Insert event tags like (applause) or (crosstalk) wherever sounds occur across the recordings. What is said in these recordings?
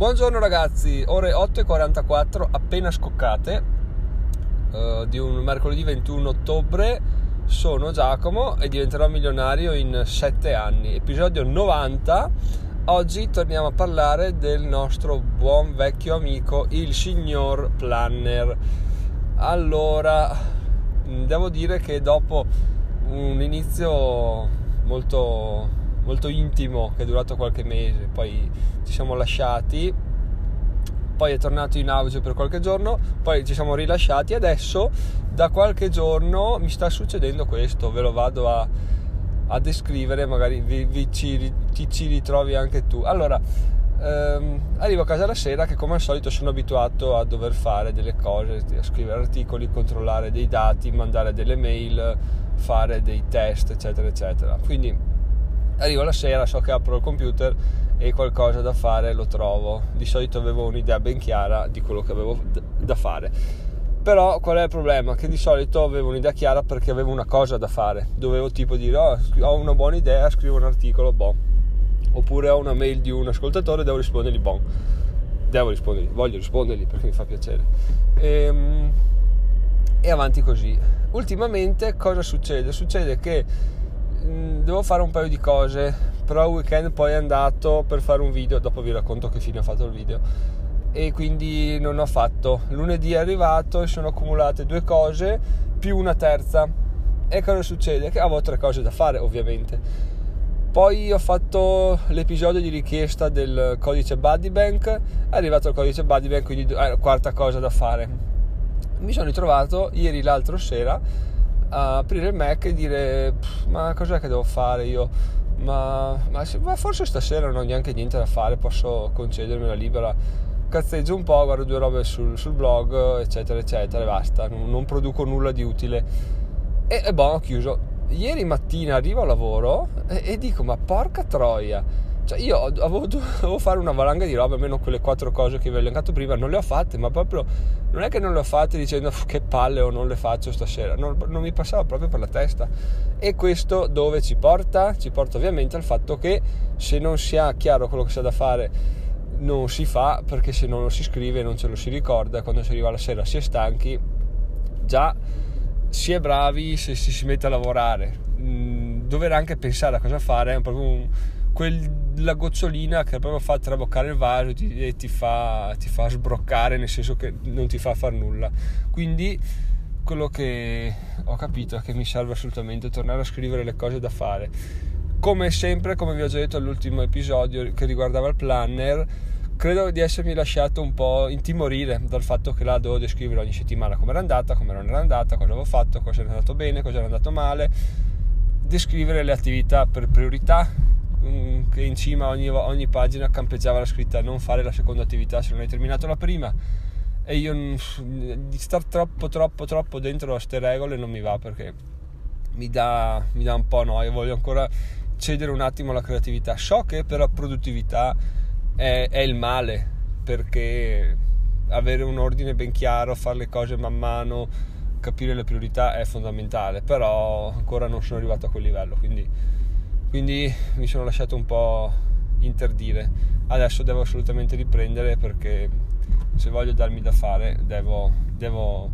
Buongiorno ragazzi, ore 8.44 appena scoccate uh, di un mercoledì 21 ottobre. Sono Giacomo e diventerò milionario in 7 anni. Episodio 90. Oggi torniamo a parlare del nostro buon vecchio amico, il signor Planner. Allora, devo dire che dopo un inizio molto molto intimo che è durato qualche mese, poi ci siamo lasciati, poi è tornato in auge per qualche giorno, poi ci siamo rilasciati adesso da qualche giorno mi sta succedendo questo, ve lo vado a, a descrivere, magari vi, vi ci, ti ci ritrovi anche tu. Allora, ehm, arrivo a casa la sera che come al solito sono abituato a dover fare delle cose, a scrivere articoli, controllare dei dati, mandare delle mail, fare dei test, eccetera, eccetera. Quindi arrivo la sera, so che apro il computer e qualcosa da fare lo trovo. Di solito avevo un'idea ben chiara di quello che avevo da fare. Però qual è il problema? Che di solito avevo un'idea chiara perché avevo una cosa da fare. Dovevo tipo dire, oh, ho una buona idea, scrivo un articolo, boh. Oppure ho una mail di un ascoltatore, devo rispondergli, boh. Devo rispondergli, voglio rispondergli perché mi fa piacere. E, ehm, e avanti così. Ultimamente cosa succede? Succede che devo fare un paio di cose, però il weekend poi è andato per fare un video, dopo vi racconto che fine ho fatto il video e quindi non ho fatto. Lunedì è arrivato e sono accumulate due cose più una terza. E cosa succede? Che avevo tre cose da fare, ovviamente. Poi ho fatto l'episodio di richiesta del codice Buddybank, è arrivato il codice Buddybank, quindi eh, quarta cosa da fare. Mi sono ritrovato ieri l'altro sera a aprire il Mac e dire ma cos'è che devo fare io? Ma, ma, ma, forse stasera non ho neanche niente da fare, posso concedermi la libera. Cazzeggio un po', guardo due robe sul, sul blog, eccetera, eccetera, e basta. Non, non produco nulla di utile. E, e boh, ho chiuso. Ieri mattina arrivo a lavoro e, e dico, ma porca troia cioè io avevo dovevo (laughs) fare una valanga di robe, almeno quelle quattro cose che vi ho elencato prima, non le ho fatte, ma proprio non è che non le ho fatte dicendo che palle o non le faccio stasera, non, non mi passava proprio per la testa. E questo dove ci porta? Ci porta ovviamente al fatto che se non si ha chiaro quello che si ha da fare non si fa, perché se non lo si scrive non ce lo si ricorda, quando si arriva la sera si è stanchi, già si è bravi se si, si mette a lavorare. Mm, dover anche pensare a cosa fare è proprio un quella gocciolina che proprio fa traboccare il vaso e ti fa, ti fa sbroccare, nel senso che non ti fa far nulla. Quindi quello che ho capito è che mi serve assolutamente tornare a scrivere le cose da fare. Come sempre, come vi ho già detto all'ultimo episodio che riguardava il planner, credo di essermi lasciato un po' intimorire dal fatto che là dovevo descrivere ogni settimana come era andata, come non era andata, cosa avevo fatto, cosa era andato bene, cosa era andato male, descrivere le attività per priorità, che in cima a ogni, ogni, pagina campeggiava la scritta non fare la seconda attività se non hai terminato la prima. E io di stare troppo troppo troppo dentro a queste regole non mi va perché mi dà, mi dà un po' noia voglio ancora cedere un attimo alla creatività. So che per la produttività è, è il male perché avere un ordine ben chiaro fare le cose man mano capire le priorità è fondamentale però ancora non sono arrivato a quel livello quindi quindi mi sono lasciato un po' interdire. Adesso devo assolutamente riprendere perché se voglio darmi da fare devo, devo,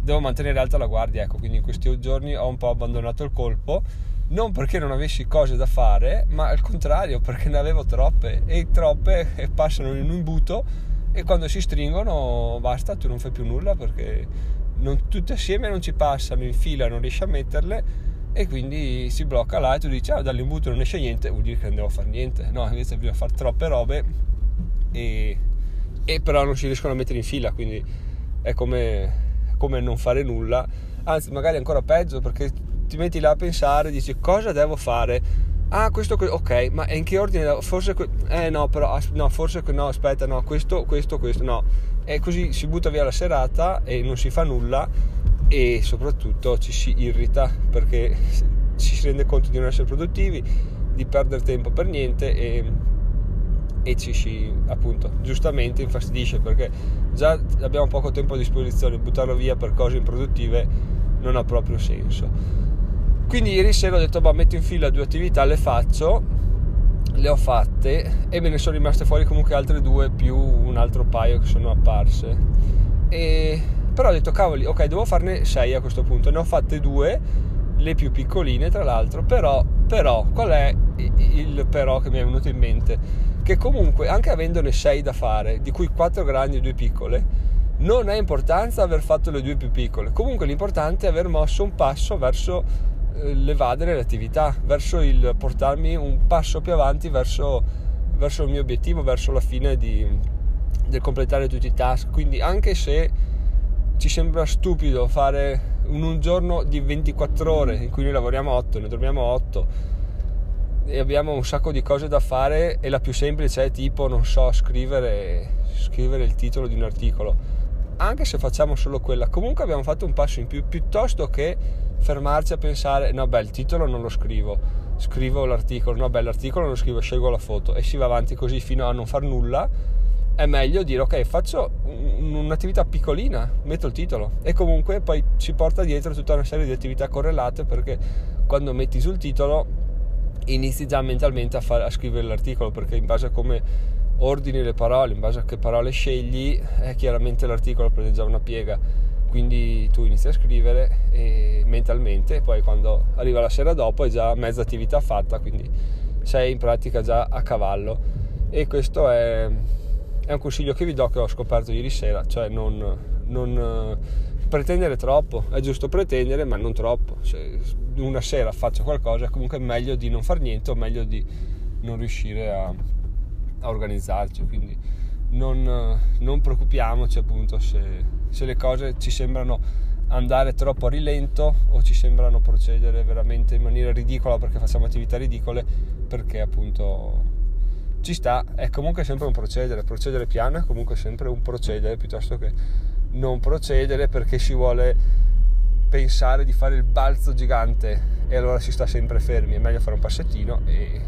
devo mantenere alta la guardia ecco. Quindi in questi giorni ho un po' abbandonato il colpo. Non perché non avessi cose da fare ma al contrario perché ne avevo troppe. E troppe passano in un imbuto e quando si stringono basta tu non fai più nulla perché non, tutte assieme non ci passano in fila non riesci a metterle e quindi si blocca là e tu dici ah dall'imbuto non esce niente vuol dire che non devo fare niente. No invece bisogna fare troppe robe e, e però non si riescono a mettere in fila quindi è come, come non fare nulla. Anzi magari ancora peggio perché ti metti là a pensare dici cosa devo fare? Ah questo ok ma in che ordine forse eh no però no forse no aspetta no questo questo questo no. E così si butta via la serata e non si fa nulla e soprattutto ci si irrita perché ci si rende conto di non essere produttivi, di perdere tempo per niente e, e ci si appunto giustamente infastidisce perché già abbiamo poco tempo a disposizione, buttarlo via per cose improduttive non ha proprio senso. Quindi ieri sera ho detto, boh, metto in fila due attività, le faccio le ho fatte e me ne sono rimaste fuori comunque altre due più un altro paio che sono apparse. E... Però ho detto cavoli, ok, devo farne sei a questo punto. Ne ho fatte due, le più piccoline tra l'altro, però, però qual è il però che mi è venuto in mente? Che comunque anche avendone sei da fare, di cui quattro grandi e due piccole, non è importanza aver fatto le due più piccole. Comunque l'importante è aver mosso un passo verso eh, l'evadere l'attività, verso il portarmi un passo più avanti verso, verso il mio obiettivo, verso la fine di, del completare tutti i task. Quindi anche se ci sembra stupido fare un, un giorno di 24 ore in cui noi lavoriamo 8, ne dormiamo 8 e abbiamo un sacco di cose da fare e la più semplice è tipo, non so, scrivere, scrivere il titolo di un articolo. Anche se facciamo solo quella, comunque abbiamo fatto un passo in più piuttosto che fermarci a pensare no beh il titolo non lo scrivo scrivo l'articolo no beh l'articolo non lo scrivo scelgo la foto e si va avanti così fino a non far nulla è meglio dire ok faccio un'attività piccolina metto il titolo e comunque poi ci porta dietro tutta una serie di attività correlate perché quando metti sul titolo inizi già mentalmente a, fare, a scrivere l'articolo perché in base a come ordini le parole in base a che parole scegli eh, chiaramente l'articolo prende già una piega quindi tu inizi a scrivere e mentalmente, poi quando arriva la sera dopo è già mezza attività fatta, quindi sei in pratica già a cavallo. E questo è, è un consiglio che vi do che ho scoperto ieri sera, cioè non, non pretendere troppo, è giusto pretendere ma non troppo. Se una sera faccio qualcosa è comunque meglio di non far niente o meglio di non riuscire a, a organizzarci, quindi non, non preoccupiamoci appunto se se le cose ci sembrano andare troppo a rilento o ci sembrano procedere veramente in maniera ridicola perché facciamo attività ridicole perché appunto ci sta è comunque sempre un procedere procedere piano è comunque sempre un procedere piuttosto che non procedere perché si vuole pensare di fare il balzo gigante e allora si sta sempre fermi è meglio fare un passettino e,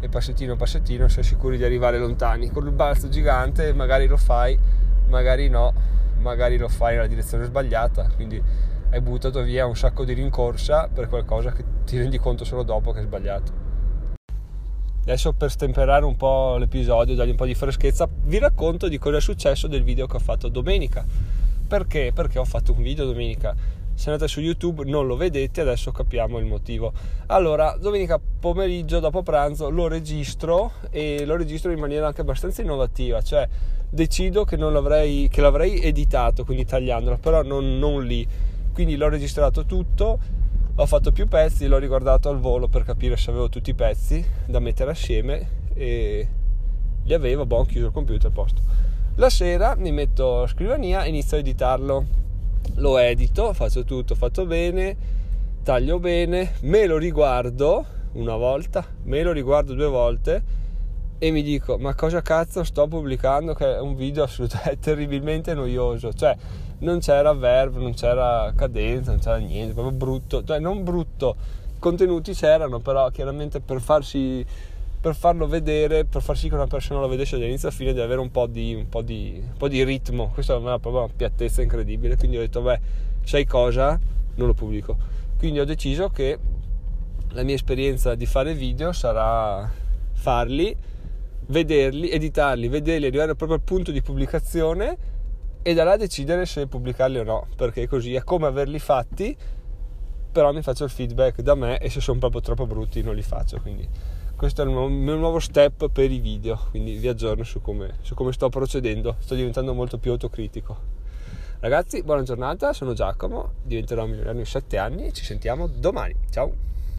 e passettino passettino sei sicuri di arrivare lontani con il balzo gigante magari lo fai magari no magari lo fai nella direzione sbagliata, quindi hai buttato via un sacco di rincorsa per qualcosa che ti rendi conto solo dopo che è sbagliato. Adesso per stemperare un po' l'episodio, dargli un po' di freschezza, vi racconto di cosa è successo del video che ho fatto domenica. Perché? Perché ho fatto un video domenica. Se andate su YouTube non lo vedete, adesso capiamo il motivo. Allora, domenica pomeriggio dopo pranzo lo registro e lo registro in maniera anche abbastanza innovativa, cioè decido che, l'avrei, che l'avrei editato, quindi tagliandolo, però non, non lì. Quindi l'ho registrato tutto, ho fatto più pezzi, l'ho riguardato al volo per capire se avevo tutti i pezzi da mettere assieme e li avevo, boh, chiuso il computer a posto. La sera mi metto a scrivania e inizio a editarlo. Lo edito, faccio tutto fatto bene, taglio bene, me lo riguardo una volta, me lo riguardo due volte e mi dico ma cosa cazzo sto pubblicando che è un video assolutamente terribilmente noioso cioè non c'era verbo non c'era cadenza non c'era niente proprio brutto. Cioè non brutto contenuti c'erano però chiaramente per farsi per farlo vedere per far sì che una persona lo vedesse dall'inizio a fine deve avere un po' di, un po di, un po di ritmo. Questa è una, proprio una piattezza incredibile. Quindi ho detto beh sai cosa? Non lo pubblico quindi ho deciso che la mia esperienza di fare video sarà farli vederli, editarli, vederli, arrivare proprio al punto di pubblicazione e da là decidere se pubblicarli o no, perché così è come averli fatti, però mi faccio il feedback da me e se sono proprio troppo brutti non li faccio, quindi questo è il mio nuovo step per i video, quindi vi aggiorno su come, su come sto procedendo, sto diventando molto più autocritico. Ragazzi, buona giornata, sono Giacomo, diventerò milionario in 7 anni ci sentiamo domani. Ciao!